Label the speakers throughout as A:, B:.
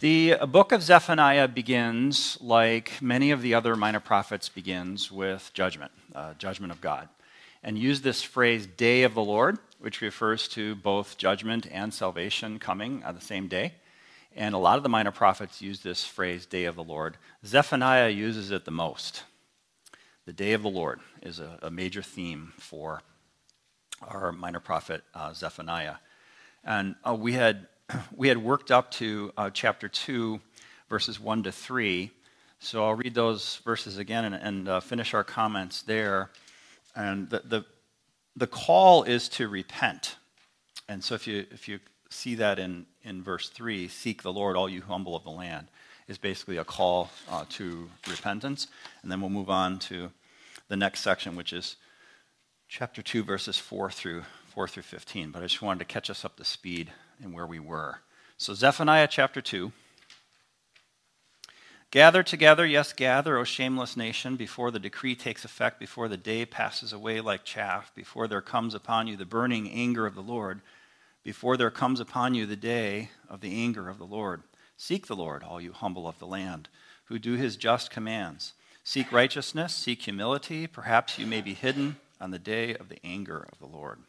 A: The book of Zephaniah begins, like many of the other minor prophets, begins with judgment, uh, judgment of God. And use this phrase, day of the Lord, which refers to both judgment and salvation coming on the same day. And a lot of the minor prophets use this phrase, day of the Lord. Zephaniah uses it the most. The day of the Lord is a, a major theme for our minor prophet uh, Zephaniah. And uh, we had we had worked up to uh, chapter 2, verses 1 to 3. So I'll read those verses again and, and uh, finish our comments there. And the, the, the call is to repent. And so if you, if you see that in, in verse 3, seek the Lord, all you humble of the land, is basically a call uh, to repentance. And then we'll move on to the next section, which is chapter 2, verses 4 through, 4 through 15. But I just wanted to catch us up to speed and where we were. So, Zephaniah chapter 2. Gather together, yes, gather, O shameless nation, before the decree takes effect, before the day passes away like chaff, before there comes upon you the burning anger of the Lord, before there comes upon you the day of the anger of the Lord. Seek the Lord, all you humble of the land, who do his just commands. Seek righteousness, seek humility, perhaps you may be hidden on the day of the anger of the Lord.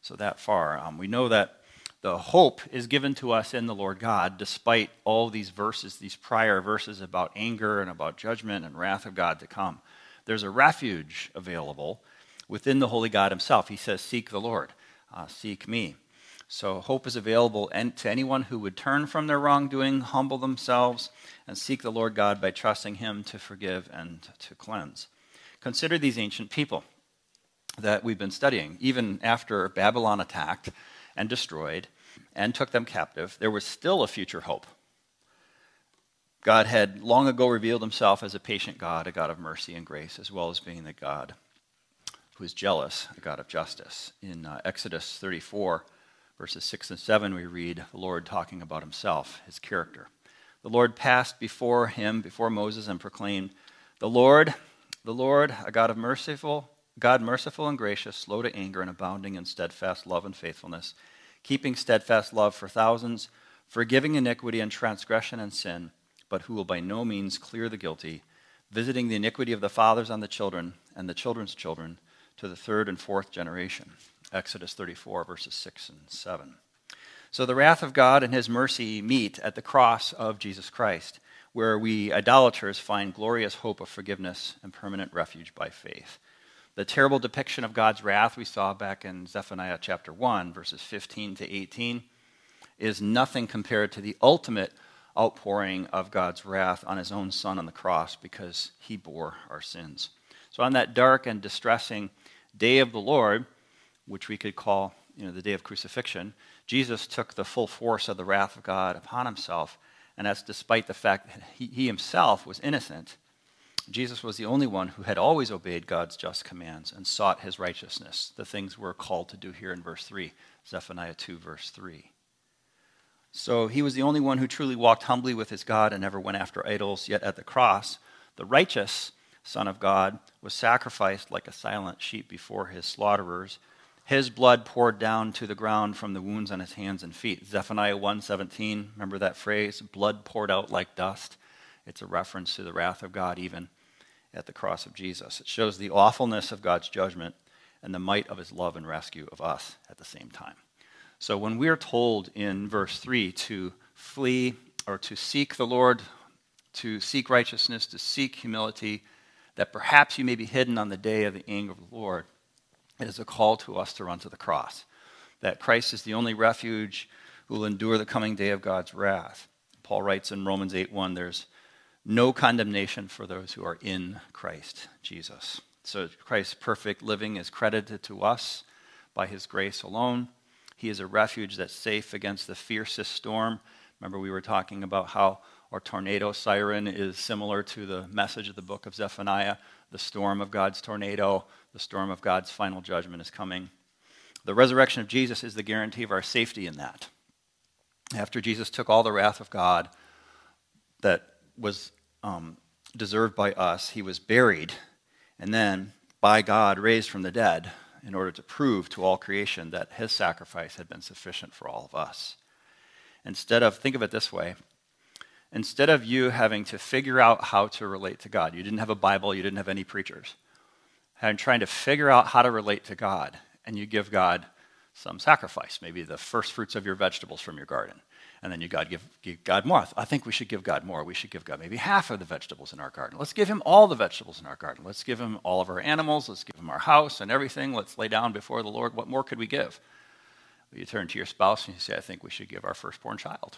A: So, that far, um, we know that the hope is given to us in the Lord God, despite all these verses, these prior verses about anger and about judgment and wrath of God to come. There's a refuge available within the Holy God Himself. He says, Seek the Lord, uh, seek me. So hope is available to anyone who would turn from their wrongdoing, humble themselves, and seek the Lord God by trusting Him to forgive and to cleanse. Consider these ancient people that we've been studying. Even after Babylon attacked and destroyed, and took them captive, there was still a future hope. God had long ago revealed himself as a patient God, a God of mercy and grace, as well as being the God who is jealous, a God of justice. In uh, Exodus 34, verses 6 and 7, we read the Lord talking about himself, his character. The Lord passed before him, before Moses, and proclaimed, The Lord, the Lord, a God of merciful, God merciful and gracious, slow to anger and abounding in steadfast love and faithfulness keeping steadfast love for thousands, forgiving iniquity and transgression and sin, but who will by no means clear the guilty, visiting the iniquity of the fathers on the children and the children's children to the third and fourth generation. Exodus 34, verses 6 and 7. So the wrath of God and his mercy meet at the cross of Jesus Christ, where we idolaters find glorious hope of forgiveness and permanent refuge by faith. The terrible depiction of God's wrath we saw back in Zephaniah chapter 1, verses 15 to 18, is nothing compared to the ultimate outpouring of God's wrath on his own Son on the cross because he bore our sins. So, on that dark and distressing day of the Lord, which we could call you know, the day of crucifixion, Jesus took the full force of the wrath of God upon himself, and that's despite the fact that he, he himself was innocent Jesus was the only one who had always obeyed God's just commands and sought his righteousness, the things we're called to do here in verse 3, Zephaniah 2, verse 3. So he was the only one who truly walked humbly with his God and never went after idols, yet at the cross, the righteous Son of God was sacrificed like a silent sheep before his slaughterers. His blood poured down to the ground from the wounds on his hands and feet. Zephaniah 1:17, remember that phrase, blood poured out like dust. It's a reference to the wrath of God even at the cross of Jesus. It shows the awfulness of God's judgment and the might of his love and rescue of us at the same time. So when we're told in verse 3 to flee or to seek the Lord, to seek righteousness, to seek humility, that perhaps you may be hidden on the day of the anger of the Lord, it is a call to us to run to the cross. That Christ is the only refuge who will endure the coming day of God's wrath. Paul writes in Romans 8 1, there's no condemnation for those who are in Christ Jesus. So Christ's perfect living is credited to us by his grace alone. He is a refuge that's safe against the fiercest storm. Remember, we were talking about how our tornado siren is similar to the message of the book of Zephaniah. The storm of God's tornado, the storm of God's final judgment is coming. The resurrection of Jesus is the guarantee of our safety in that. After Jesus took all the wrath of God that was um, deserved by us, he was buried, and then by God raised from the dead in order to prove to all creation that his sacrifice had been sufficient for all of us. Instead of, think of it this way instead of you having to figure out how to relate to God, you didn't have a Bible, you didn't have any preachers, and trying to figure out how to relate to God, and you give God some sacrifice, maybe the first fruits of your vegetables from your garden. And then you God give, give God more. I think we should give God more. We should give God maybe half of the vegetables in our garden. Let's give him all the vegetables in our garden. Let's give him all of our animals. Let's give him our house and everything. Let's lay down before the Lord. What more could we give? You turn to your spouse and you say, I think we should give our firstborn child.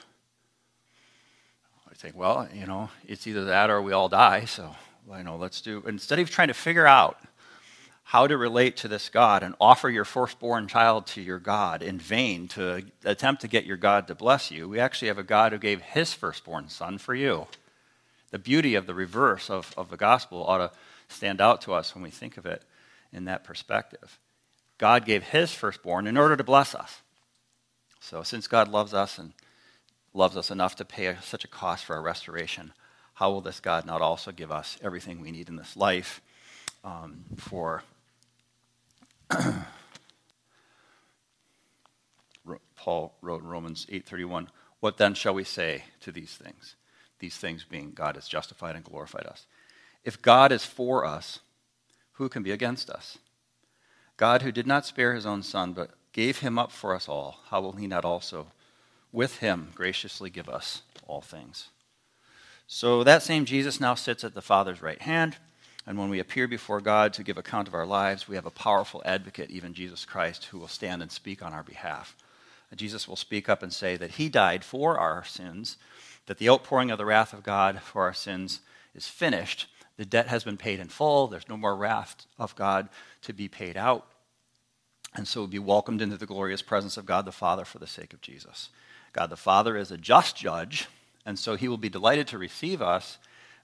A: I think, well, you know, it's either that or we all die. So, you know, let's do, instead of trying to figure out how to relate to this God and offer your firstborn child to your God in vain to attempt to get your God to bless you, we actually have a God who gave his firstborn son for you. The beauty of the reverse of, of the gospel ought to stand out to us when we think of it in that perspective. God gave his firstborn in order to bless us. So, since God loves us and loves us enough to pay such a cost for our restoration, how will this God not also give us everything we need in this life um, for Paul wrote in Romans 8:31, "What then shall we say to these things? These things being God has justified and glorified us. If God is for us, who can be against us? God who did not spare his own son but gave him up for us all, how will he not also with him graciously give us all things. So that same Jesus now sits at the Father's right hand. And when we appear before God to give account of our lives, we have a powerful advocate, even Jesus Christ, who will stand and speak on our behalf. Jesus will speak up and say that he died for our sins, that the outpouring of the wrath of God for our sins is finished. The debt has been paid in full. There's no more wrath of God to be paid out. And so we'll be welcomed into the glorious presence of God the Father for the sake of Jesus. God the Father is a just judge, and so he will be delighted to receive us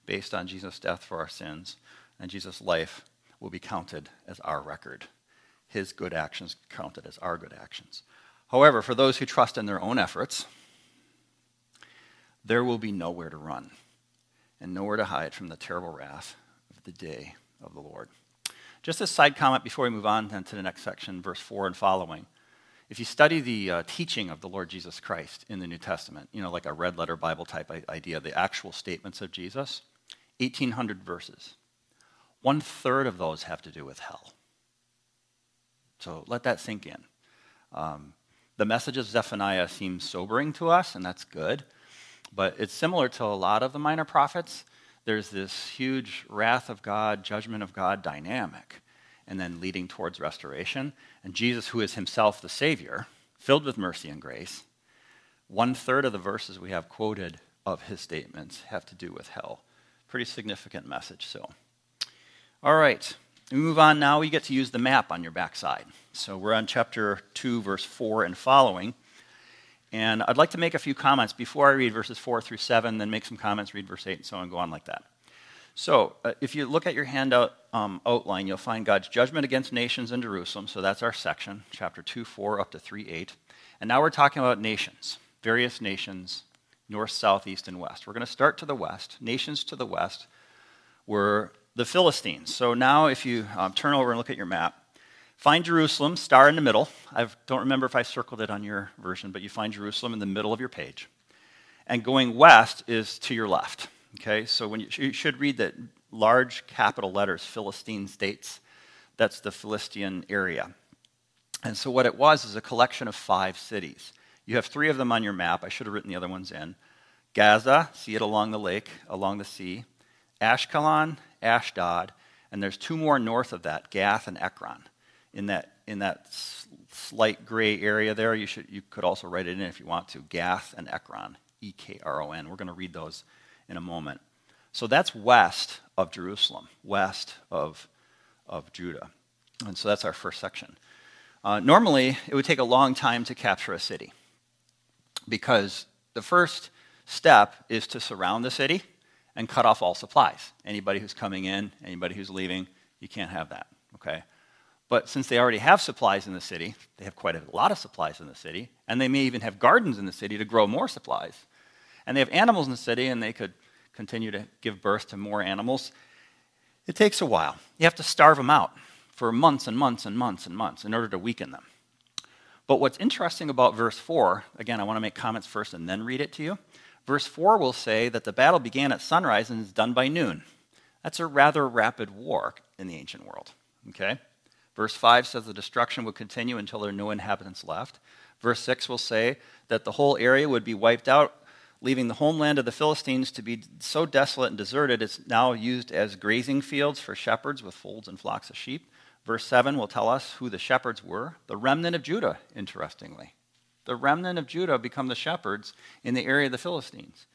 A: based on Jesus' death for our sins, and Jesus' life will be counted as our record. His good actions counted as our good actions. However, for those who trust in their own efforts, there will be nowhere to run and nowhere to hide from the terrible wrath of the day of the Lord. Just a side comment before we move on to the next section, verse 4 and following. If you study the uh, teaching of the Lord Jesus Christ in the New Testament, you know, like a red letter Bible type idea, the actual statements of Jesus, 1,800 verses. One third of those have to do with hell. So let that sink in. Um, the message of Zephaniah seems sobering to us, and that's good. But it's similar to a lot of the minor prophets. There's this huge wrath of God, judgment of God dynamic and then leading towards restoration. And Jesus, who is himself the Savior, filled with mercy and grace, one third of the verses we have quoted of his statements have to do with hell. Pretty significant message, so. All right, we move on now. We get to use the map on your backside. So we're on chapter 2, verse 4 and following. And I'd like to make a few comments before I read verses 4 through 7, then make some comments, read verse 8, and so on, go on like that. So, uh, if you look at your handout um, outline, you'll find God's judgment against nations in Jerusalem. So, that's our section, chapter 2, 4 up to 3, 8. And now we're talking about nations, various nations, north, south, east, and west. We're going to start to the west. Nations to the west were the Philistines. So, now if you um, turn over and look at your map, find Jerusalem, star in the middle. I don't remember if I circled it on your version, but you find Jerusalem in the middle of your page. And going west is to your left. Okay, so when you, you should read that large capital letters, Philistine states. That's the Philistine area. And so what it was is a collection of five cities. You have three of them on your map. I should have written the other ones in. Gaza, see it along the lake, along the sea. Ashkelon, Ashdod, and there's two more north of that, Gath and Ekron. In that, in that slight gray area there, you, should, you could also write it in if you want to, Gath and Ekron, E K R O N. We're going to read those in a moment. So that's west of Jerusalem, west of, of Judah. And so that's our first section. Uh, normally, it would take a long time to capture a city because the first step is to surround the city and cut off all supplies. Anybody who's coming in, anybody who's leaving, you can't have that, okay? But since they already have supplies in the city, they have quite a lot of supplies in the city, and they may even have gardens in the city to grow more supplies. And they have animals in the city, and they could continue to give birth to more animals. It takes a while. You have to starve them out for months and months and months and months in order to weaken them. But what's interesting about verse 4, again, I want to make comments first and then read it to you. Verse 4 will say that the battle began at sunrise and is done by noon. That's a rather rapid war in the ancient world. Okay? Verse 5 says the destruction would continue until there are no inhabitants left. Verse 6 will say that the whole area would be wiped out, leaving the homeland of the Philistines to be so desolate and deserted it's now used as grazing fields for shepherds with folds and flocks of sheep. Verse 7 will tell us who the shepherds were the remnant of Judah, interestingly. The remnant of Judah become the shepherds in the area of the Philistines.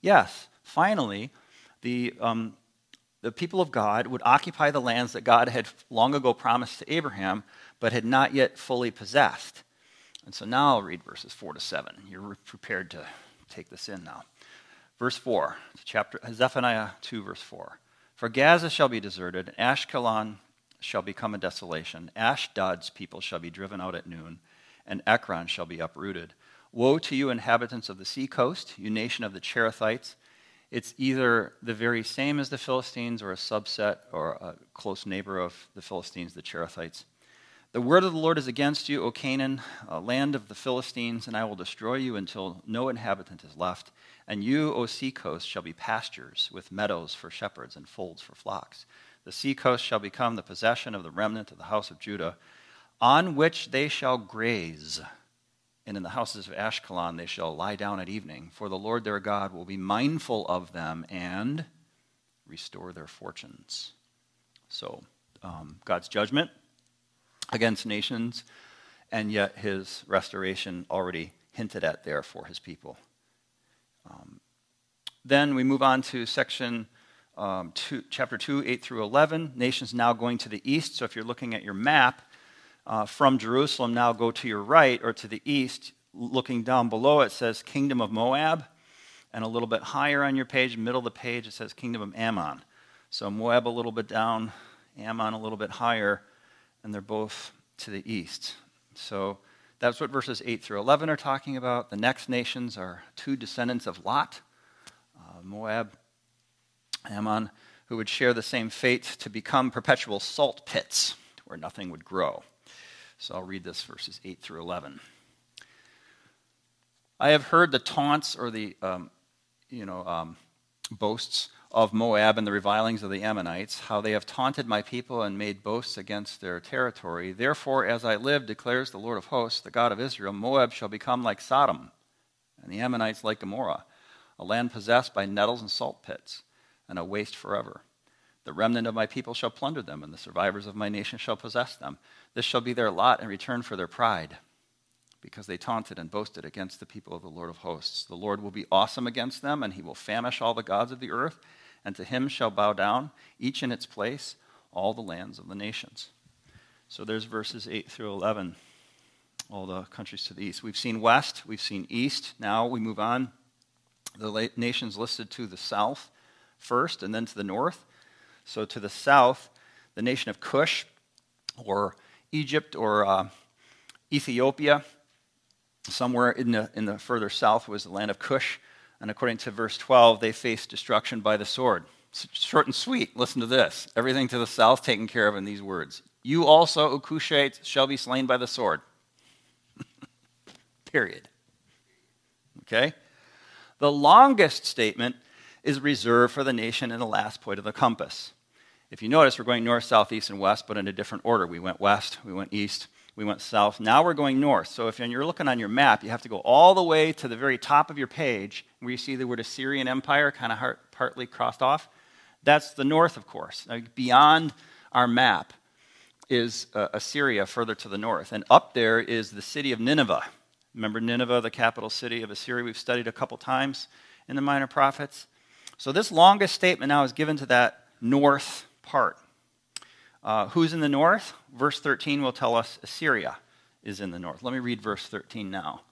A: Yes, finally, the, um, the people of God would occupy the lands that God had long ago promised to Abraham, but had not yet fully possessed. And so now I'll read verses 4 to 7. You're prepared to take this in now. Verse 4, chapter, Zephaniah 2, verse 4. For Gaza shall be deserted, and Ashkelon shall become a desolation. Ashdod's people shall be driven out at noon, and Ekron shall be uprooted. Woe to you, inhabitants of the seacoast, you nation of the Cherethites. It's either the very same as the Philistines or a subset or a close neighbor of the Philistines, the Cherethites. The word of the Lord is against you, O Canaan, land of the Philistines, and I will destroy you until no inhabitant is left. And you, O seacoast, shall be pastures with meadows for shepherds and folds for flocks. The seacoast shall become the possession of the remnant of the house of Judah, on which they shall graze. And in the houses of Ashkelon they shall lie down at evening, for the Lord their God will be mindful of them and restore their fortunes. So, um, God's judgment against nations, and yet his restoration already hinted at there for his people. Um, then we move on to section um, two, chapter 2, 8 through 11. Nations now going to the east. So if you're looking at your map uh, from Jerusalem, now go to your right or to the east. Looking down below, it says Kingdom of Moab. And a little bit higher on your page, middle of the page, it says Kingdom of Ammon. So Moab a little bit down, Ammon a little bit higher, and they're both to the east. So that's what verses 8 through 11 are talking about. The next nations are two descendants of Lot, uh, Moab Ammon, who would share the same fate to become perpetual salt pits where nothing would grow. So I'll read this verses 8 through 11. I have heard the taunts or the um, you know, um, boasts of Moab and the revilings of the Ammonites, how they have taunted my people and made boasts against their territory. Therefore, as I live, declares the Lord of hosts, the God of Israel, Moab shall become like Sodom, and the Ammonites like Gomorrah, a land possessed by nettles and salt pits and a waste forever. The remnant of my people shall plunder them, and the survivors of my nation shall possess them. This shall be their lot in return for their pride, because they taunted and boasted against the people of the Lord of hosts. The Lord will be awesome against them, and he will famish all the gods of the earth, and to him shall bow down, each in its place, all the lands of the nations. So there's verses 8 through 11, all the countries to the east. We've seen west, we've seen east. Now we move on. The nations listed to the south first and then to the north. So to the south, the nation of Cush, or Egypt, or uh, Ethiopia. Somewhere in the, in the further south was the land of Cush. And according to verse 12, they faced destruction by the sword. Short and sweet. Listen to this. Everything to the south taken care of in these words. You also, O Cushites, shall be slain by the sword. Period. Okay? The longest statement is reserved for the nation in the last point of the compass. If you notice, we're going north, south, east, and west, but in a different order. We went west, we went east, we went south. Now we're going north. So if you're looking on your map, you have to go all the way to the very top of your page where you see the word Assyrian Empire kind of partly crossed off. That's the north, of course. Now, beyond our map is uh, Assyria further to the north. And up there is the city of Nineveh. Remember Nineveh, the capital city of Assyria? We've studied a couple times in the Minor Prophets. So this longest statement now is given to that north part. Uh, who's in the north? Verse 13 will tell us Assyria is in the north. Let me read verse 13 now.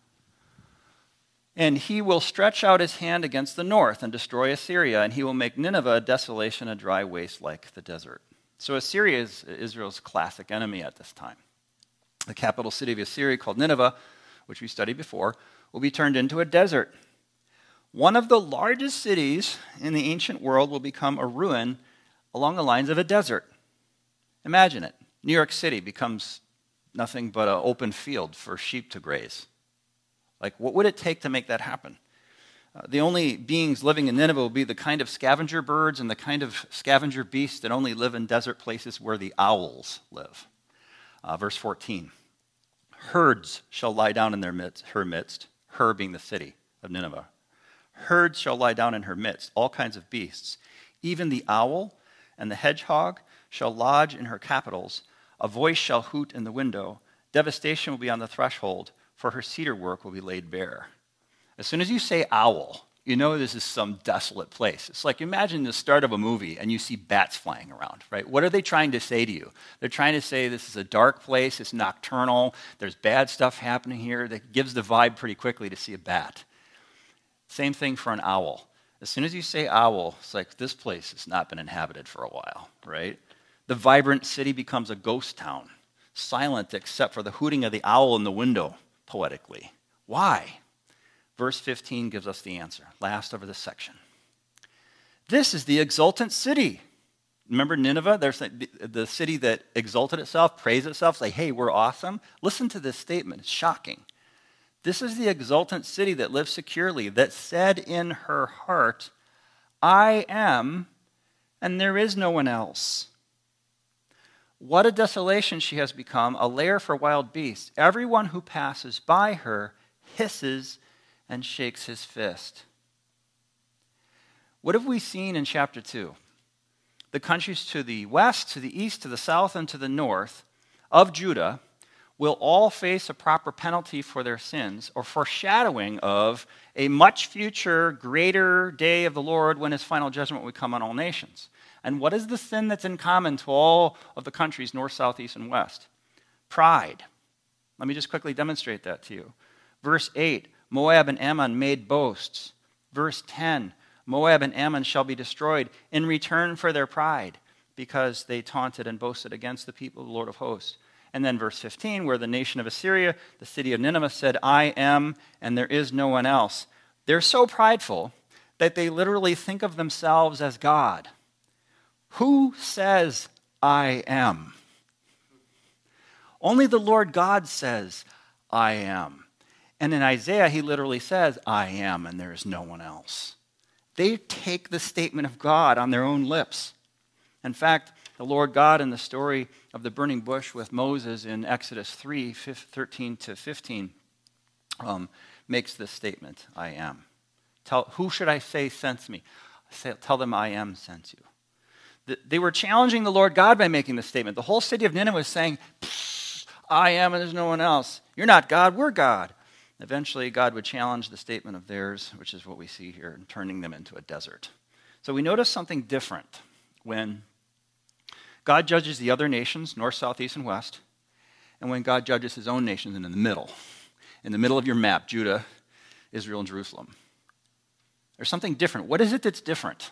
A: And he will stretch out his hand against the north and destroy Assyria, and he will make Nineveh a desolation, a dry waste like the desert. So Assyria is Israel's classic enemy at this time. The capital city of Assyria, called Nineveh, which we studied before, will be turned into a desert one of the largest cities in the ancient world will become a ruin along the lines of a desert. Imagine it. New York City becomes nothing but an open field for sheep to graze. Like, what would it take to make that happen? Uh, the only beings living in Nineveh will be the kind of scavenger birds and the kind of scavenger beasts that only live in desert places where the owls live. Uh, verse 14 Herds shall lie down in their midst, her midst, her being the city of Nineveh. Herds shall lie down in her midst, all kinds of beasts. Even the owl and the hedgehog shall lodge in her capitals. A voice shall hoot in the window. Devastation will be on the threshold, for her cedar work will be laid bare. As soon as you say owl, you know this is some desolate place. It's like imagine the start of a movie and you see bats flying around, right? What are they trying to say to you? They're trying to say this is a dark place, it's nocturnal, there's bad stuff happening here. That gives the vibe pretty quickly to see a bat. Same thing for an owl. As soon as you say owl, it's like this place has not been inhabited for a while, right? The vibrant city becomes a ghost town, silent except for the hooting of the owl in the window, poetically. Why? Verse 15 gives us the answer, last over this section. This is the exultant city. Remember Nineveh? There's the city that exalted itself, praised itself, say, hey, we're awesome. Listen to this statement. It's shocking. This is the exultant city that lives securely, that said in her heart, I am, and there is no one else. What a desolation she has become, a lair for wild beasts. Everyone who passes by her hisses and shakes his fist. What have we seen in chapter 2? The countries to the west, to the east, to the south, and to the north of Judah will all face a proper penalty for their sins, or foreshadowing of a much future, greater day of the Lord when his final judgment will come on all nations. And what is the sin that's in common to all of the countries, north, south, east, and west? Pride. Let me just quickly demonstrate that to you. Verse 8 Moab and Ammon made boasts. Verse 10 Moab and Ammon shall be destroyed in return for their pride, because they taunted and boasted against the people of the Lord of hosts. And then verse 15, where the nation of Assyria, the city of Nineveh, said, I am, and there is no one else. They're so prideful that they literally think of themselves as God. Who says, I am? Only the Lord God says, I am. And in Isaiah, he literally says, I am, and there is no one else. They take the statement of God on their own lips. In fact, the Lord God in the story of the burning bush with Moses in Exodus 3 13 to 15 um, makes this statement I am. Tell, who should I say sent me? Say, tell them I am sent you. they were challenging the Lord God by making this statement. The whole city of Nineveh was saying, I am and there's no one else. You're not God, we're God. Eventually, God would challenge the statement of theirs, which is what we see here, and turning them into a desert. So we notice something different when God judges the other nations, north, south, east, and west, and when God judges his own nations in the middle, in the middle of your map, Judah, Israel, and Jerusalem. There's something different. What is it that's different?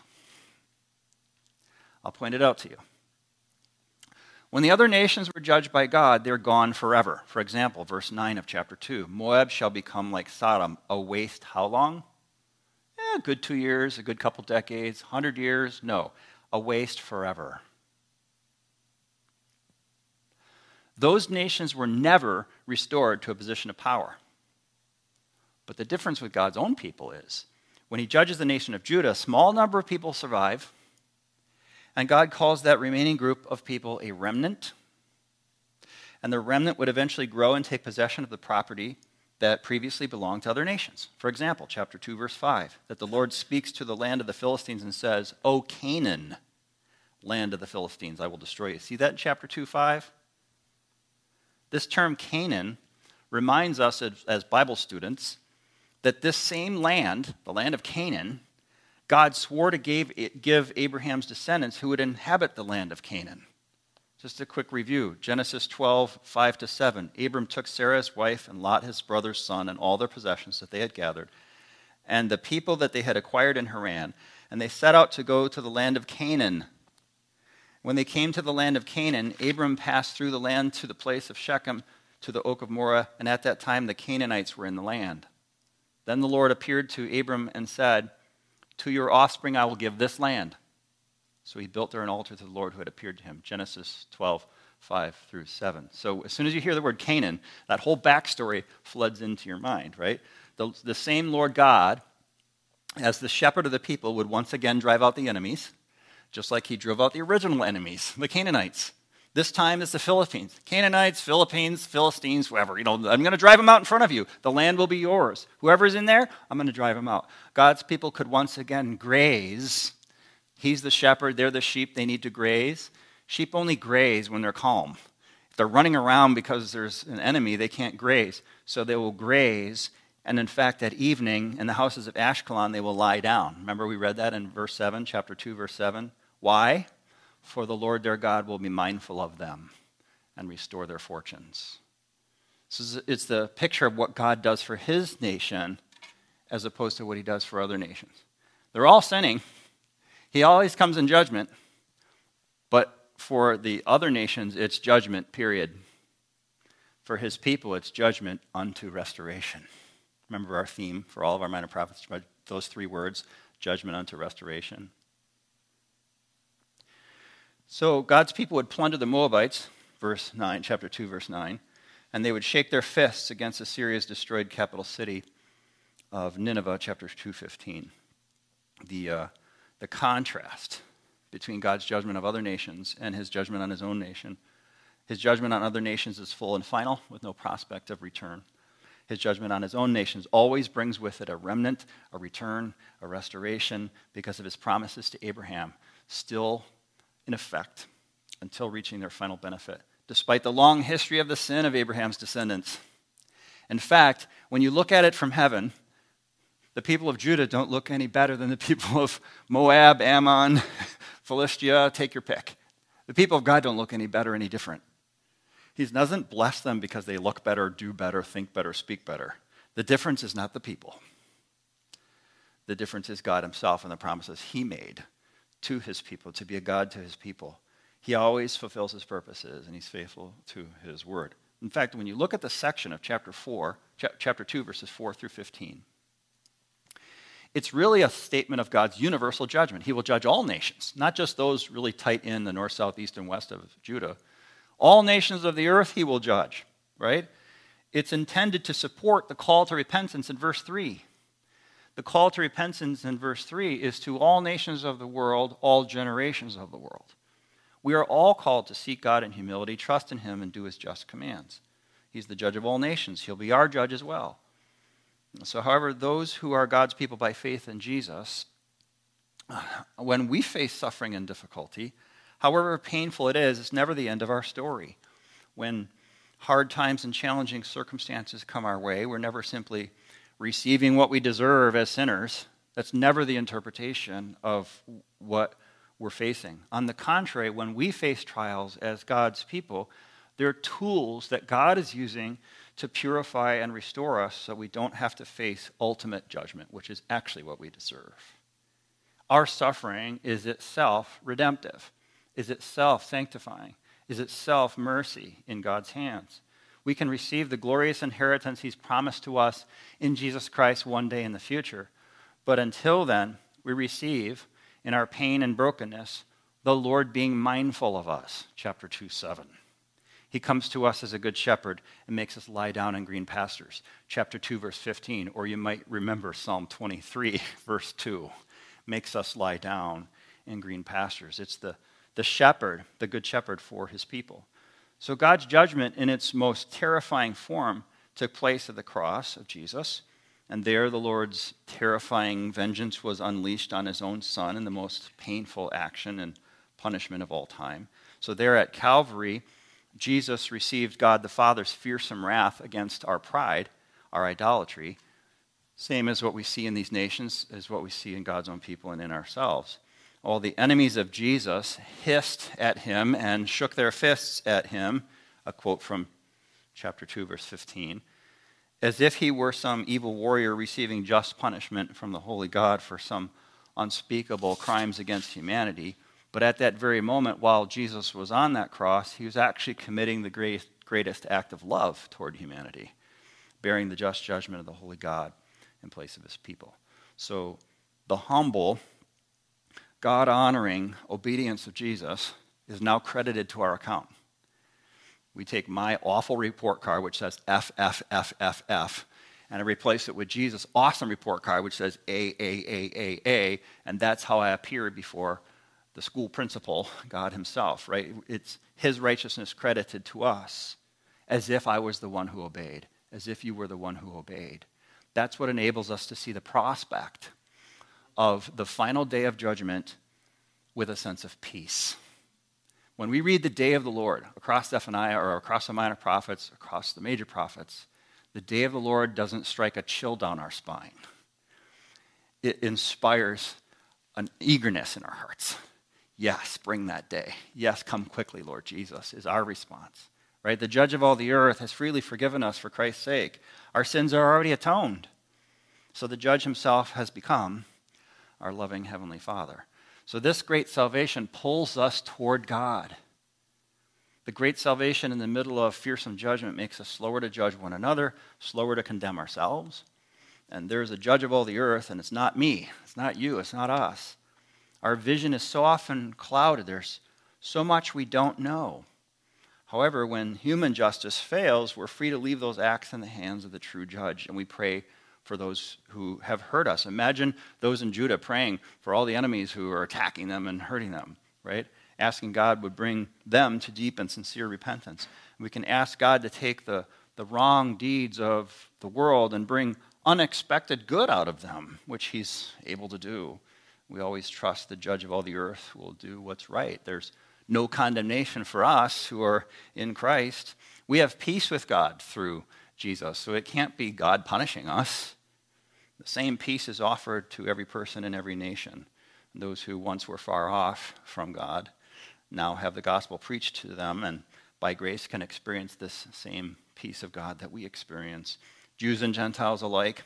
A: I'll point it out to you. When the other nations were judged by God, they're gone forever. For example, verse 9 of chapter 2 Moab shall become like Sodom, a waste how long? Eh, a good two years, a good couple decades, 100 years? No, a waste forever. Those nations were never restored to a position of power. But the difference with God's own people is when he judges the nation of Judah, a small number of people survive and God calls that remaining group of people a remnant. And the remnant would eventually grow and take possession of the property that previously belonged to other nations. For example, chapter 2, verse 5, that the Lord speaks to the land of the Philistines and says, O Canaan, land of the Philistines, I will destroy you. See that in chapter 2, 5? This term Canaan reminds us as, Bible students that this same land, the land of Canaan, God swore to give, give Abraham's descendants who would inhabit the land of Canaan. Just a quick review Genesis 12, 5 to 7. Abram took Sarah his wife and Lot his brother's son and all their possessions that they had gathered, and the people that they had acquired in Haran, and they set out to go to the land of Canaan. When they came to the land of Canaan, Abram passed through the land to the place of Shechem, to the oak of Moreh, and at that time the Canaanites were in the land. Then the Lord appeared to Abram and said, to your offspring I will give this land. So he built there an altar to the Lord who had appeared to him. Genesis 12, 5 through 7. So as soon as you hear the word Canaan, that whole backstory floods into your mind, right? The, the same Lord God as the shepherd of the people, would once again drive out the enemies, just like he drove out the original enemies, the Canaanites. This time it's the Philippines. Canaanites, Philippines, Philistines, whoever. You know, I'm going to drive them out in front of you. The land will be yours. Whoever's in there, I'm going to drive them out. God's people could once again graze. He's the shepherd, they're the sheep, they need to graze. Sheep only graze when they're calm. If they're running around because there's an enemy, they can't graze. So they will graze. And in fact, at evening in the houses of Ashkelon, they will lie down. Remember, we read that in verse 7, chapter 2, verse 7. Why? for the Lord their God will be mindful of them and restore their fortunes. So it's the picture of what God does for his nation as opposed to what he does for other nations. They're all sinning. He always comes in judgment. But for the other nations, it's judgment, period. For his people, it's judgment unto restoration. Remember our theme for all of our minor prophets, those three words judgment unto restoration. So God's people would plunder the Moabites, verse 9, chapter 2, verse 9, and they would shake their fists against Assyria's destroyed capital city of Nineveh, chapter 2:15. The, uh, the contrast between God's judgment of other nations and his judgment on his own nation. His judgment on other nations is full and final, with no prospect of return. His judgment on his own nations always brings with it a remnant, a return, a restoration, because of his promises to Abraham, still in effect until reaching their final benefit, despite the long history of the sin of Abraham's descendants. In fact, when you look at it from heaven, the people of Judah don't look any better than the people of Moab, Ammon, Philistia, take your pick. The people of God don't look any better, any different. He doesn't bless them because they look better, do better, think better, speak better. The difference is not the people. The difference is God Himself and the promises He made to his people, to be a God to his people. He always fulfills his purposes and he's faithful to his word. In fact, when you look at the section of chapter 4, chapter 2, verses 4 through 15, it's really a statement of God's universal judgment. He will judge all nations, not just those really tight in the north, south, east, and west of Judah. All nations of the earth he will judge, right? It's intended to support the call to repentance in verse 3. The call to repentance in verse 3 is to all nations of the world, all generations of the world. We are all called to seek God in humility, trust in Him, and do His just commands. He's the judge of all nations. He'll be our judge as well. So, however, those who are God's people by faith in Jesus, when we face suffering and difficulty, however painful it is, it's never the end of our story. When hard times and challenging circumstances come our way, we're never simply receiving what we deserve as sinners. That's never the interpretation of what we're facing. On the contrary, when we face trials as God's people, they're tools that God is using to purify and restore us so we don't have to face ultimate judgment, which is actually what we deserve. Our suffering is itself redemptive, is itself sanctifying, is itself mercy in God's hands we can receive the glorious inheritance he's promised to us in Jesus Christ one day in the future. But until then, we receive in our pain and brokenness the Lord being mindful of us. Chapter 2 7. He comes to us as a good shepherd and makes us lie down in green pastures. Chapter 2, verse 15. Or you might remember Psalm 23, verse 2. Makes us lie down in green pastures. It's the, the shepherd, the good shepherd for his people. So God's judgment in its most terrifying form took place at the cross of Jesus. And there, the Lord's terrifying vengeance was unleashed on his own son in the most painful action and punishment of all time. So, there at Calvary, Jesus received God the Father's fearsome wrath against our pride, our idolatry, same as what we see in these nations, as what we see in God's own people and in ourselves all the enemies of Jesus hissed at him and shook their fists at him, a quote from chapter 2, verse 15, as if he were some evil warrior receiving just punishment from the holy God for some unspeakable crimes against humanity. But at that very moment, while Jesus was on that cross, he was actually committing the greatest, greatest act of love toward humanity, bearing the just judgment of the holy God in place of his people. So the humble God honoring obedience of Jesus is now credited to our account. We take my awful report card, which says F, F, F, F, F, and I replace it with Jesus' awesome report card, which says A, A, A, A, A, and that's how I appear before the school principal, God Himself, right? It's His righteousness credited to us as if I was the one who obeyed, as if you were the one who obeyed. That's what enables us to see the prospect of the final day of judgment with a sense of peace. When we read the day of the Lord across Zephaniah or across the minor prophets, across the major prophets, the day of the Lord doesn't strike a chill down our spine. It inspires an eagerness in our hearts. Yes, bring that day. Yes, come quickly, Lord Jesus, is our response. Right? The judge of all the earth has freely forgiven us for Christ's sake. Our sins are already atoned. So the judge himself has become our loving heavenly Father. So, this great salvation pulls us toward God. The great salvation in the middle of fearsome judgment makes us slower to judge one another, slower to condemn ourselves. And there's a judge of all the earth, and it's not me, it's not you, it's not us. Our vision is so often clouded, there's so much we don't know. However, when human justice fails, we're free to leave those acts in the hands of the true judge, and we pray for those who have hurt us. Imagine those in Judah praying for all the enemies who are attacking them and hurting them, right? Asking God would bring them to deep and sincere repentance. We can ask God to take the, the wrong deeds of the world and bring unexpected good out of them, which He's able to do. We always trust the judge of all the earth will do what's right. There's no condemnation for us who are in Christ. We have peace with God through Jesus, so it can't be God punishing us. The same peace is offered to every person in every nation. Those who once were far off from God now have the gospel preached to them and by grace can experience this same peace of God that we experience. Jews and Gentiles alike,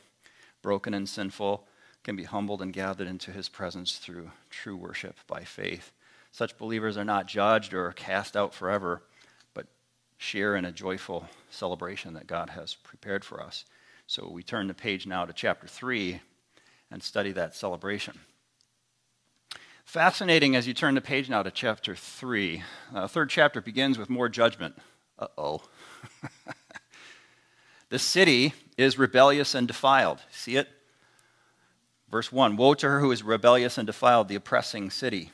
A: broken and sinful, can be humbled and gathered into his presence through true worship by faith. Such believers are not judged or cast out forever, but share in a joyful celebration that God has prepared for us. So we turn the page now to chapter 3 and study that celebration. Fascinating as you turn the page now to chapter 3. Uh, third chapter begins with more judgment. Uh oh. the city is rebellious and defiled. See it? Verse 1 Woe to her who is rebellious and defiled, the oppressing city.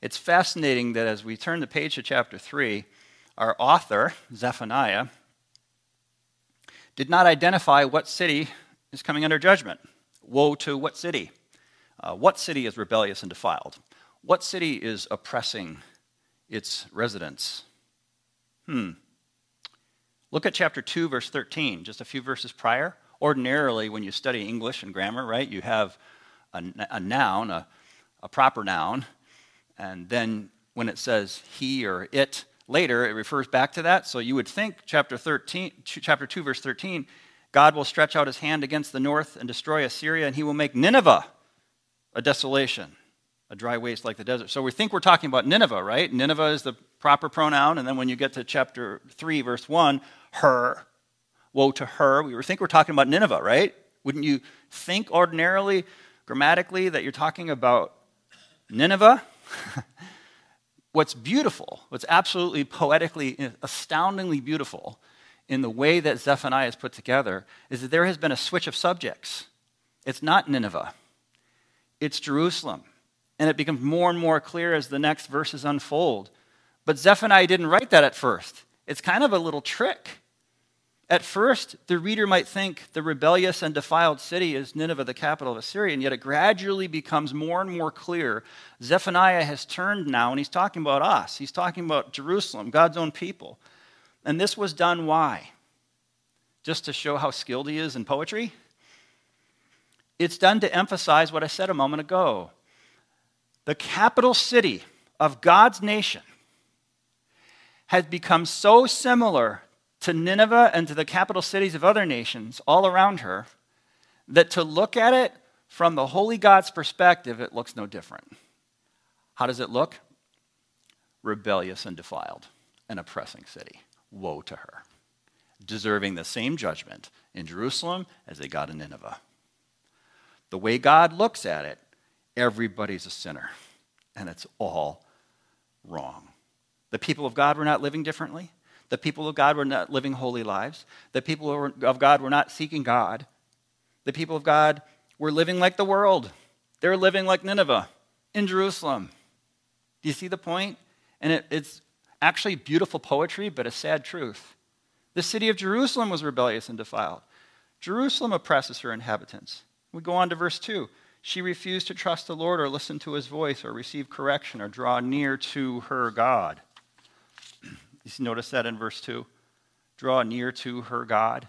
A: It's fascinating that as we turn the page to chapter 3, our author, Zephaniah, did not identify what city is coming under judgment. Woe to what city? Uh, what city is rebellious and defiled? What city is oppressing its residents? Hmm. Look at chapter 2, verse 13, just a few verses prior. Ordinarily, when you study English and grammar, right, you have a, a noun, a, a proper noun, and then when it says he or it, later it refers back to that. So you would think chapter 13, chapter 2, verse 13, God will stretch out his hand against the north and destroy Assyria, and he will make Nineveh a desolation, a dry waste like the desert. So we think we're talking about Nineveh, right? Nineveh is the proper pronoun, and then when you get to chapter 3, verse 1, her, woe to her, we think we're talking about Nineveh, right? Wouldn't you think ordinarily, grammatically, that you're talking about Nineveh? what's beautiful, what's absolutely poetically, eh, astoundingly beautiful in the way that Zephaniah is put together is that there has been a switch of subjects. It's not Nineveh, it's Jerusalem. And it becomes more and more clear as the next verses unfold. But Zephaniah didn't write that at first. It's kind of a little trick. At first, the reader might think the rebellious and defiled city is Nineveh, the capital of Assyria, and yet it gradually becomes more and more clear. Zephaniah has turned now, and he's talking about us. He's talking about Jerusalem, God's own people. And this was done why? Just to show how skilled he is in poetry? It's done to emphasize what I said a moment ago. The capital city of God's nation has become so similar to Nineveh and to the capital cities of other nations all around her that to look at it from the holy God's perspective, it looks no different. How does it look? Rebellious and defiled, an oppressing city. Woe to her. Deserving the same judgment in Jerusalem as they got in Nineveh. The way God looks at it, everybody's a sinner, and it's all wrong. The people of God were not living differently. The people of God were not living holy lives. The people of God were not seeking God. The people of God were living like the world. They were living like Nineveh in Jerusalem. Do you see the point? And it, it's actually beautiful poetry, but a sad truth. The city of Jerusalem was rebellious and defiled. Jerusalem oppresses her inhabitants. We go on to verse 2. She refused to trust the Lord or listen to his voice or receive correction or draw near to her God. You notice that in verse 2? Draw near to her God.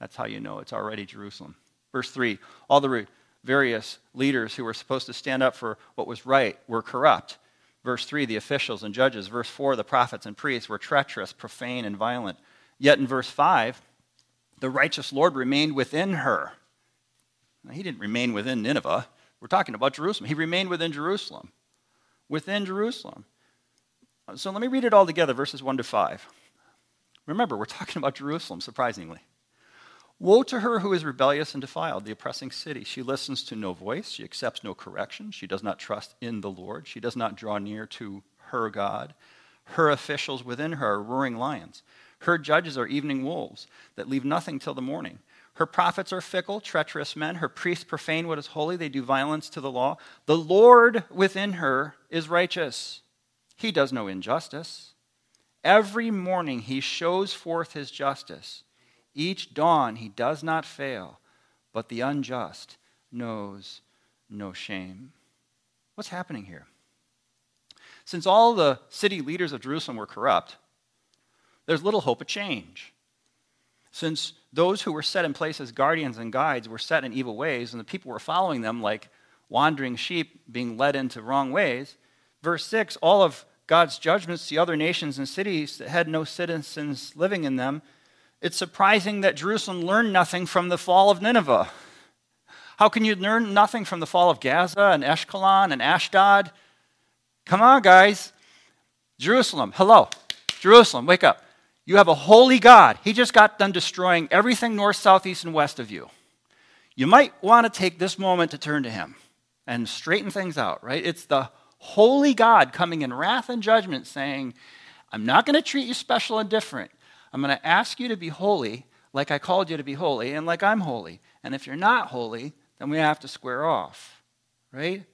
A: That's how you know it's already Jerusalem. Verse 3 All the various leaders who were supposed to stand up for what was right were corrupt. Verse 3 The officials and judges. Verse 4 The prophets and priests were treacherous, profane, and violent. Yet in verse 5, the righteous Lord remained within her. Now, he didn't remain within Nineveh. We're talking about Jerusalem. He remained within Jerusalem. Within Jerusalem. So let me read it all together, verses 1 to 5. Remember, we're talking about Jerusalem, surprisingly. Woe to her who is rebellious and defiled, the oppressing city. She listens to no voice. She accepts no correction. She does not trust in the Lord. She does not draw near to her God. Her officials within her are roaring lions. Her judges are evening wolves that leave nothing till the morning. Her prophets are fickle, treacherous men. Her priests profane what is holy. They do violence to the law. The Lord within her is righteous. He does no injustice. Every morning he shows forth his justice. Each dawn he does not fail, but the unjust knows no shame. What's happening here? Since all the city leaders of Jerusalem were corrupt, there's little hope of change. Since those who were set in place as guardians and guides were set in evil ways, and the people were following them like wandering sheep being led into wrong ways, verse 6 all of God's judgments to other nations and cities that had no citizens living in them, it's surprising that Jerusalem learned nothing from the fall of Nineveh. How can you learn nothing from the fall of Gaza and Ashkelon and Ashdod? Come on, guys. Jerusalem, hello. Jerusalem, wake up. You have a holy God. He just got done destroying everything north, south, east, and west of you. You might want to take this moment to turn to Him and straighten things out, right? It's the holy God coming in wrath and judgment saying, I'm not going to treat you special and different. I'm going to ask you to be holy like I called you to be holy and like I'm holy. And if you're not holy, then we have to square off, right?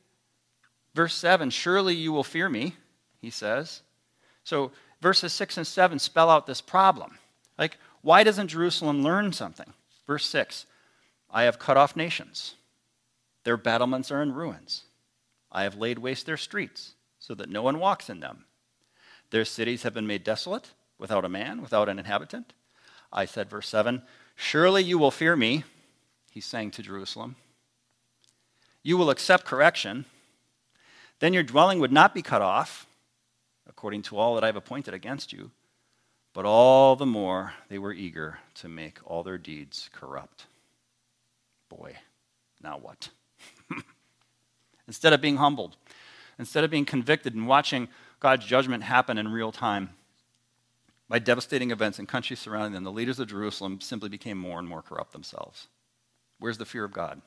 A: Verse 7 Surely you will fear me, he says. So verses 6 and 7 spell out this problem. Like, why doesn't Jerusalem learn something? Verse 6 I have cut off nations, their battlements are in ruins. I have laid waste their streets, so that no one walks in them. Their cities have been made desolate, without a man, without an inhabitant. I said, verse 7 Surely you will fear me, he's saying to Jerusalem. You will accept correction. Then your dwelling would not be cut off according to all that I have appointed against you. But all the more they were eager to make all their deeds corrupt. Boy, now what? Instead of being humbled, instead of being convicted and watching God's judgment happen in real time, by devastating events in countries surrounding them, the leaders of Jerusalem simply became more and more corrupt themselves. Where's the fear of God?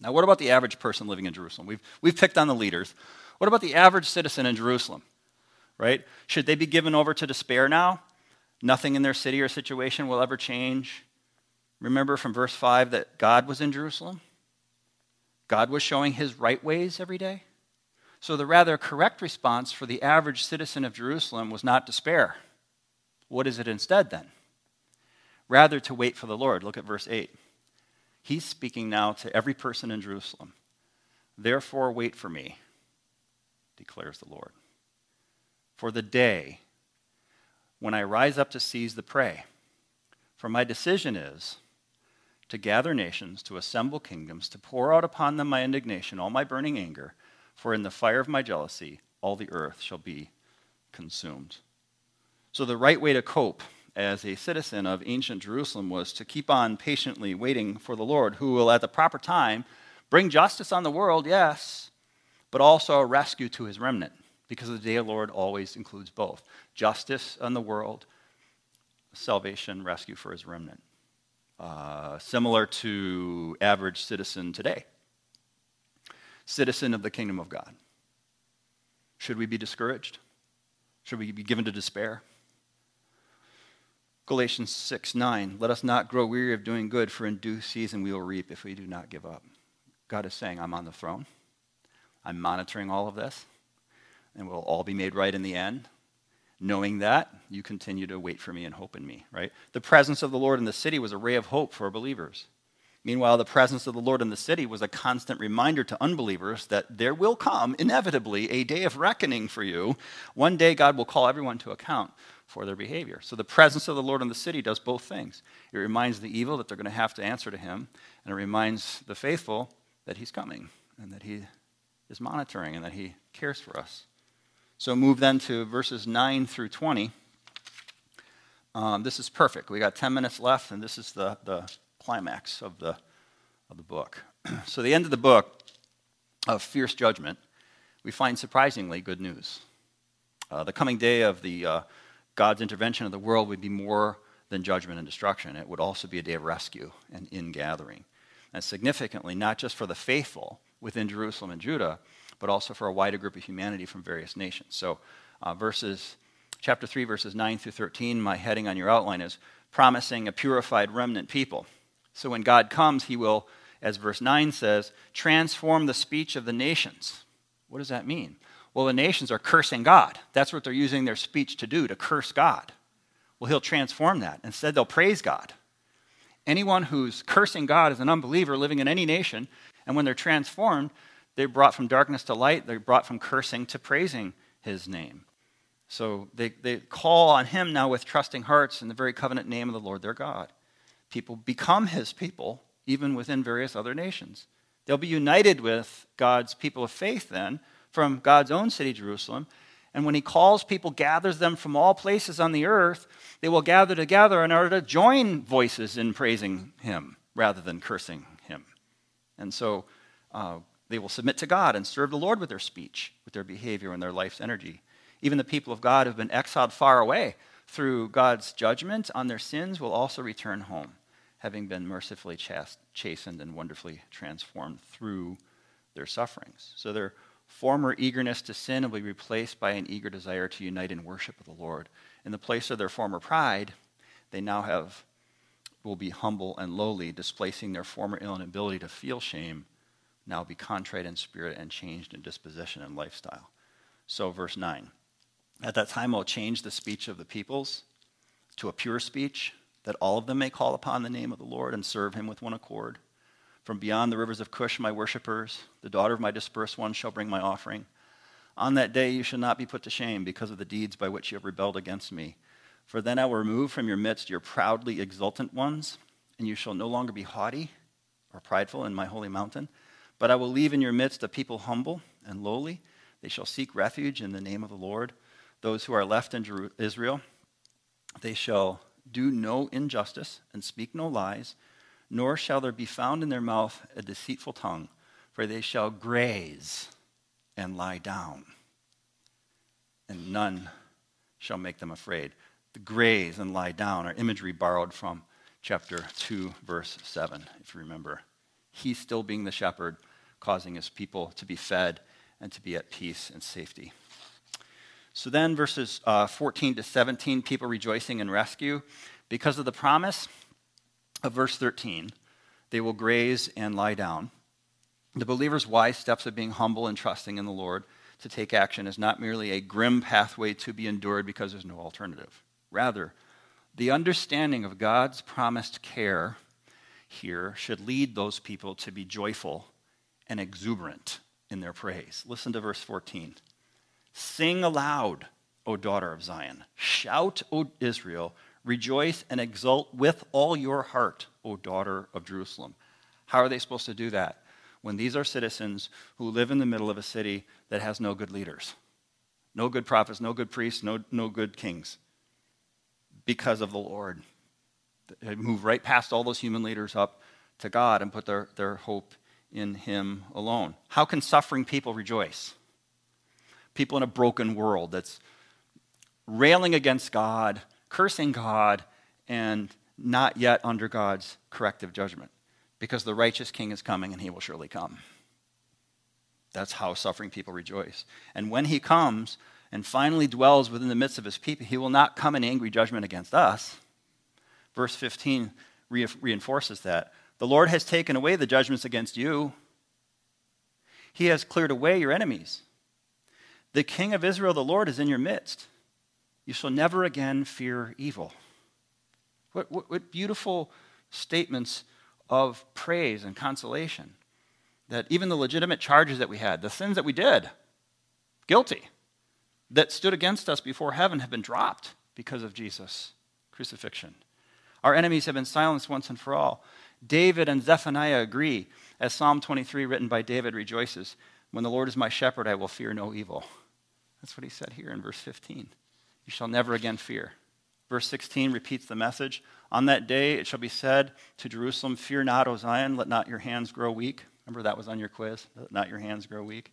A: Now, what about the average person living in Jerusalem? We've, we've picked on the leaders. What about the average citizen in Jerusalem? right? Should they be given over to despair now? Nothing in their city or situation will ever change. Remember from verse 5 that God was in Jerusalem? God was showing his right ways every day? So the rather correct response for the average citizen of Jerusalem was not despair. What is it instead then? Rather to wait for the Lord. Look at verse 8. He's speaking now to every person in Jerusalem. Therefore, wait for me, declares the Lord for the day when I rise up to seize the prey. For my decision is to gather nations, to assemble kingdoms, to pour out upon them my indignation, all my burning anger, for in the fire of my jealousy all the earth shall be consumed. So, the right way to cope as a citizen of ancient Jerusalem was to keep on patiently waiting for the Lord, who will at the proper time bring justice on the world, yes, but also a rescue to his remnant because the day of the Lord always includes both justice on the world, salvation, rescue for his remnant. Uh, similar to average citizen today, citizen of the kingdom of God. Should we be discouraged? Should we be given to despair? Galatians 6 9, let us not grow weary of doing good, for in due season we will reap if we do not give up. God is saying, I'm on the throne. I'm monitoring all of this, and we'll all be made right in the end. Knowing that, you continue to wait for me and hope in me, right? The presence of the Lord in the city was a ray of hope for believers. Meanwhile, the presence of the Lord in the city was a constant reminder to unbelievers that there will come, inevitably, a day of reckoning for you. One day, God will call everyone to account for their behavior. So, the presence of the Lord in the city does both things it reminds the evil that they're going to have to answer to him, and it reminds the faithful that he's coming and that he is monitoring and that he cares for us. So, move then to verses 9 through 20. Um, this is perfect. We got 10 minutes left, and this is the, the climax of the, of the book. so, the end of the book of fierce judgment, we find surprisingly good news. Uh, the coming day of the uh, God's intervention of the world would be more than judgment and destruction. It would also be a day of rescue and ingathering. And significantly, not just for the faithful within Jerusalem and Judah, but also for a wider group of humanity from various nations. So, uh, verses, chapter 3, verses 9 through 13, my heading on your outline is promising a purified remnant people. So when God comes, he will, as verse 9 says, transform the speech of the nations. What does that mean? Well, the nations are cursing God. That's what they're using their speech to do, to curse God. Well, he'll transform that. Instead, they'll praise God. Anyone who's cursing God is an unbeliever living in any nation, and when they're transformed, they're brought from darkness to light, they're brought from cursing to praising his name. So they, they call on him now with trusting hearts in the very covenant name of the Lord their God people become his people, even within various other nations. They'll be united with God's people of faith then from God's own city, Jerusalem. And when he calls people, gathers them from all places on the earth, they will gather together in order to join voices in praising him rather than cursing him. And so uh, they will submit to God and serve the Lord with their speech, with their behavior, and their life's energy. Even the people of God who've been exiled far away through God's judgment on their sins will also return home, having been mercifully chastened and wonderfully transformed through their sufferings. So their former eagerness to sin will be replaced by an eager desire to unite in worship of the Lord. In the place of their former pride, they now have will be humble and lowly, displacing their former inability to feel shame, now be contrite in spirit and changed in disposition and lifestyle. So, verse 9. At that time, I'll change the speech of the peoples to a pure speech, that all of them may call upon the name of the Lord and serve him with one accord. From beyond the rivers of Cush, my worshippers, the daughter of my dispersed ones, shall bring my offering. On that day you shall not be put to shame because of the deeds by which you have rebelled against me. For then I will remove from your midst your proudly exultant ones, and you shall no longer be haughty or prideful in my holy mountain. But I will leave in your midst a people humble and lowly. They shall seek refuge in the name of the Lord those who are left in Israel, they shall do no injustice and speak no lies, nor shall there be found in their mouth a deceitful tongue, for they shall graze and lie down, and none shall make them afraid. The graze and lie down are imagery borrowed from chapter 2, verse 7, if you remember. He's still being the shepherd, causing his people to be fed and to be at peace and safety. So then, verses uh, 14 to 17, people rejoicing in rescue. Because of the promise of verse 13, they will graze and lie down. The believer's wise steps of being humble and trusting in the Lord to take action is not merely a grim pathway to be endured because there's no alternative. Rather, the understanding of God's promised care here should lead those people to be joyful and exuberant in their praise. Listen to verse 14. Sing aloud, O daughter of Zion. Shout, O Israel. Rejoice and exult with all your heart, O daughter of Jerusalem. How are they supposed to do that? When these are citizens who live in the middle of a city that has no good leaders, no good prophets, no good priests, no, no good kings, because of the Lord. Move right past all those human leaders up to God and put their, their hope in Him alone. How can suffering people rejoice? people in a broken world that's railing against God, cursing God, and not yet under God's corrective judgment. Because the righteous king is coming and he will surely come. That's how suffering people rejoice. And when he comes and finally dwells within the midst of his people, he will not come in angry judgment against us. Verse 15 re- reinforces that. The Lord has taken away the judgments against you, He has cleared away your enemies. The King of Israel, the Lord, is in your midst. You shall never again fear evil. What, what, what beautiful statements of praise and consolation. That even the legitimate charges that we had, the sins that we did, guilty, that stood against us before heaven have been dropped because of Jesus' crucifixion. Our enemies have been silenced once and for all. David and Zephaniah agree, as Psalm 23, written by David, rejoices When the Lord is my shepherd, I will fear no evil. That's what he said here in verse 15. You shall never again fear. Verse 16 repeats the message. On that day it shall be said to Jerusalem, Fear not, O Zion, let not your hands grow weak. Remember that was on your quiz? Let not your hands grow weak.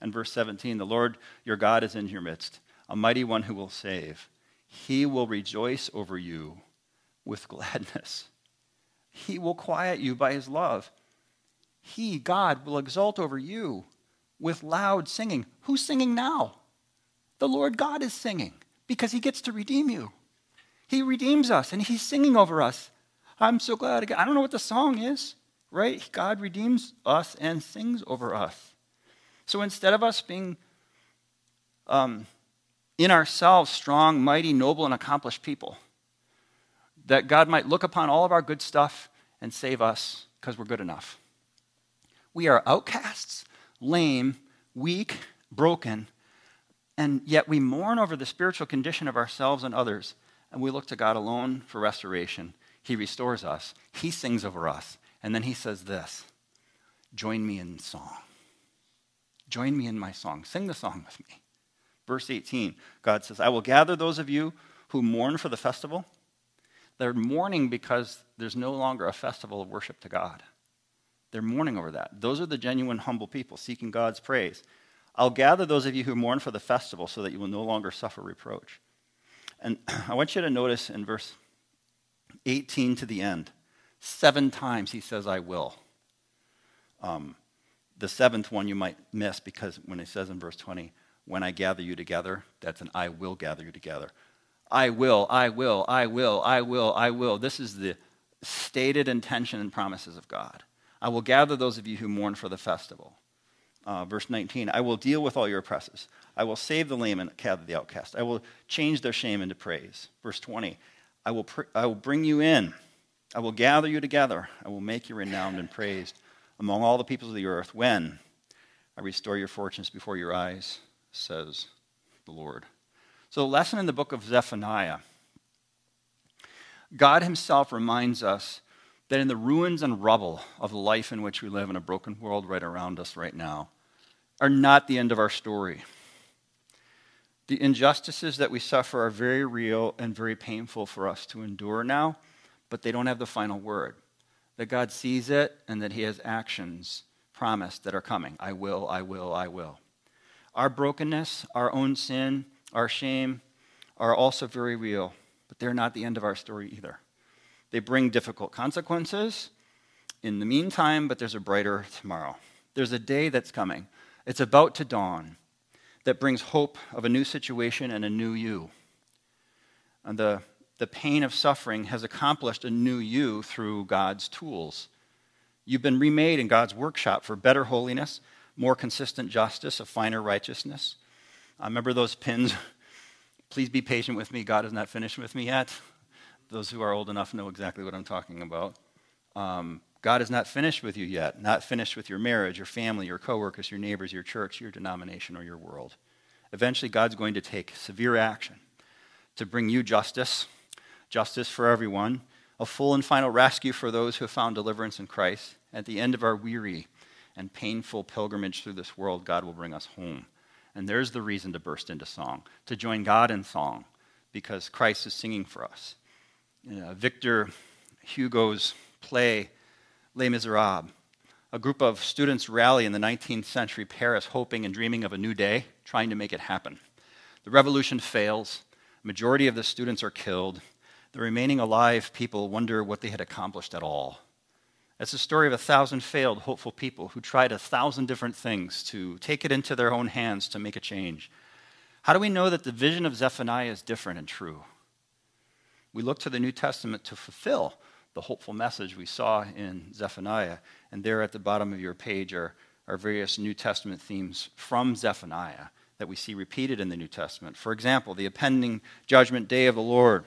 A: And verse 17 The Lord your God is in your midst, a mighty one who will save. He will rejoice over you with gladness. He will quiet you by his love. He, God, will exult over you with loud singing. Who's singing now? The Lord God is singing because he gets to redeem you. He redeems us and he's singing over us. I'm so glad. Again. I don't know what the song is, right? God redeems us and sings over us. So instead of us being um, in ourselves strong, mighty, noble, and accomplished people, that God might look upon all of our good stuff and save us because we're good enough. We are outcasts, lame, weak, broken, and yet we mourn over the spiritual condition of ourselves and others, and we look to God alone for restoration. He restores us, He sings over us, and then He says this Join me in song. Join me in my song. Sing the song with me. Verse 18, God says, I will gather those of you who mourn for the festival. They're mourning because there's no longer a festival of worship to God. They're mourning over that. Those are the genuine, humble people seeking God's praise. I'll gather those of you who mourn for the festival so that you will no longer suffer reproach. And I want you to notice in verse 18 to the end, seven times he says, I will. Um, the seventh one you might miss because when it says in verse 20, when I gather you together, that's an I will gather you together. I will, I will, I will, I will, I will. This is the stated intention and promises of God. I will gather those of you who mourn for the festival. Uh, verse 19, I will deal with all your oppressors. I will save the lame and gather the outcast. I will change their shame into praise. Verse 20, I will, pr- I will bring you in. I will gather you together. I will make you renowned and praised among all the peoples of the earth when I restore your fortunes before your eyes, says the Lord. So, the lesson in the book of Zephaniah God Himself reminds us that in the ruins and rubble of the life in which we live in a broken world right around us right now, are not the end of our story. The injustices that we suffer are very real and very painful for us to endure now, but they don't have the final word. That God sees it and that He has actions promised that are coming. I will, I will, I will. Our brokenness, our own sin, our shame are also very real, but they're not the end of our story either. They bring difficult consequences in the meantime, but there's a brighter tomorrow. There's a day that's coming it's about to dawn that brings hope of a new situation and a new you. And the, the pain of suffering has accomplished a new you through God's tools. You've been remade in God's workshop for better holiness, more consistent justice, a finer righteousness. I remember those pins. Please be patient with me. God is not finished with me yet. Those who are old enough know exactly what I'm talking about. Um, God is not finished with you yet, not finished with your marriage, your family, your coworkers, your neighbors, your church, your denomination, or your world. Eventually, God's going to take severe action to bring you justice, justice for everyone, a full and final rescue for those who have found deliverance in Christ. At the end of our weary and painful pilgrimage through this world, God will bring us home. And there's the reason to burst into song, to join God in song, because Christ is singing for us. Uh, Victor Hugo's play Les Miserables. A group of students rally in the 19th century Paris, hoping and dreaming of a new day, trying to make it happen. The revolution fails. Majority of the students are killed. The remaining alive people wonder what they had accomplished at all. It's a story of a thousand failed, hopeful people who tried a thousand different things to take it into their own hands to make a change. How do we know that the vision of Zephaniah is different and true? We look to the New Testament to fulfill the hopeful message we saw in Zephaniah. And there at the bottom of your page are, are various New Testament themes from Zephaniah that we see repeated in the New Testament. For example, the impending judgment day of the Lord.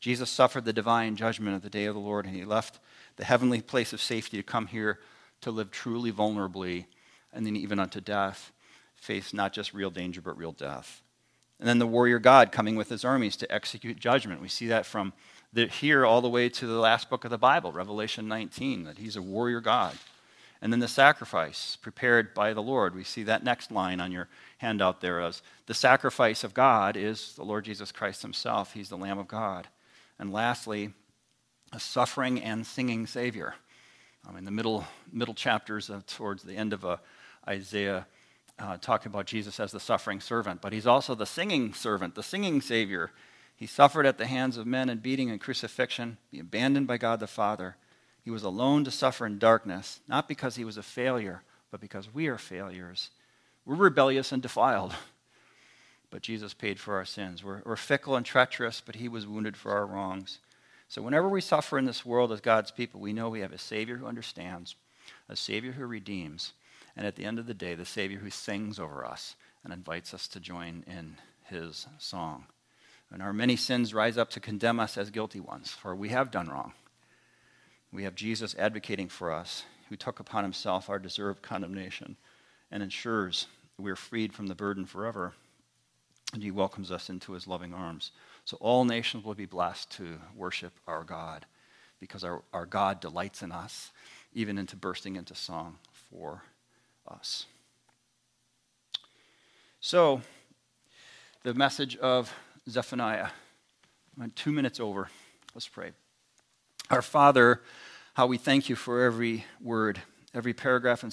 A: Jesus suffered the divine judgment of the day of the Lord, and he left the heavenly place of safety to come here to live truly vulnerably, and then even unto death, face not just real danger, but real death. And then the warrior God coming with his armies to execute judgment. We see that from the, here all the way to the last book of the Bible, Revelation 19, that he's a warrior God. And then the sacrifice prepared by the Lord. We see that next line on your handout there as the sacrifice of God is the Lord Jesus Christ himself. He's the Lamb of God. And lastly, a suffering and singing Savior. Um, in the middle, middle chapters uh, towards the end of uh, Isaiah, uh, talking about Jesus as the suffering servant, but he's also the singing servant, the singing Savior. He suffered at the hands of men in beating and crucifixion, be abandoned by God the Father. He was alone to suffer in darkness, not because he was a failure, but because we are failures. We're rebellious and defiled, but Jesus paid for our sins. We're, we're fickle and treacherous, but he was wounded for our wrongs. So, whenever we suffer in this world as God's people, we know we have a Savior who understands, a Savior who redeems, and at the end of the day, the Savior who sings over us and invites us to join in his song. And our many sins rise up to condemn us as guilty ones, for we have done wrong. We have Jesus advocating for us, who took upon himself our deserved condemnation and ensures we are freed from the burden forever. And he welcomes us into his loving arms. So all nations will be blessed to worship our God because our, our God delights in us, even into bursting into song for us. So, the message of Zephaniah. I'm two minutes over. Let's pray. Our Father, how we thank you for every word, every paragraph and